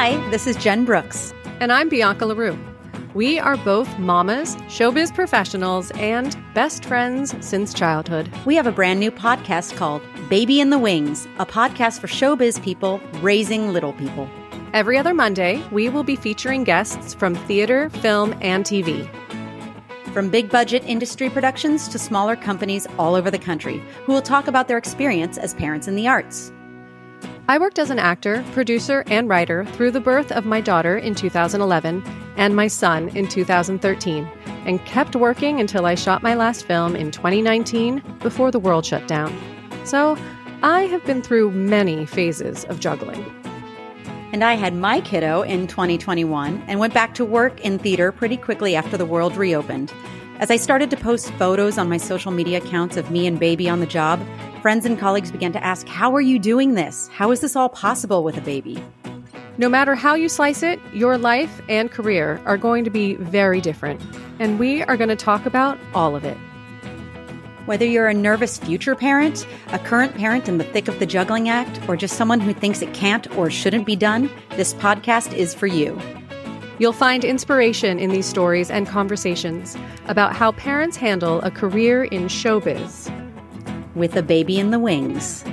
Hi, this is Jen Brooks. And I'm Bianca LeRoux. We are both mamas, showbiz professionals, and best friends since childhood. We have a brand new podcast called Baby in the Wings, a podcast for showbiz people raising little people. Every other Monday, we will be featuring guests from theater, film, and TV. From big budget industry productions to smaller companies all over the country who will talk about their experience as parents in the arts. I worked as an actor, producer, and writer through the birth of my daughter in 2011 and my son in 2013, and kept working until I shot my last film in 2019 before the world shut down. So I have been through many phases of juggling. And I had my kiddo in 2021 and went back to work in theater pretty quickly after the world reopened. As I started to post photos on my social media accounts of me and baby on the job, friends and colleagues began to ask, How are you doing this? How is this all possible with a baby? No matter how you slice it, your life and career are going to be very different. And we are going to talk about all of it. Whether you're a nervous future parent, a current parent in the thick of the juggling act, or just someone who thinks it can't or shouldn't be done, this podcast is for you. You'll find inspiration in these stories and conversations about how parents handle a career in showbiz. With a baby in the wings.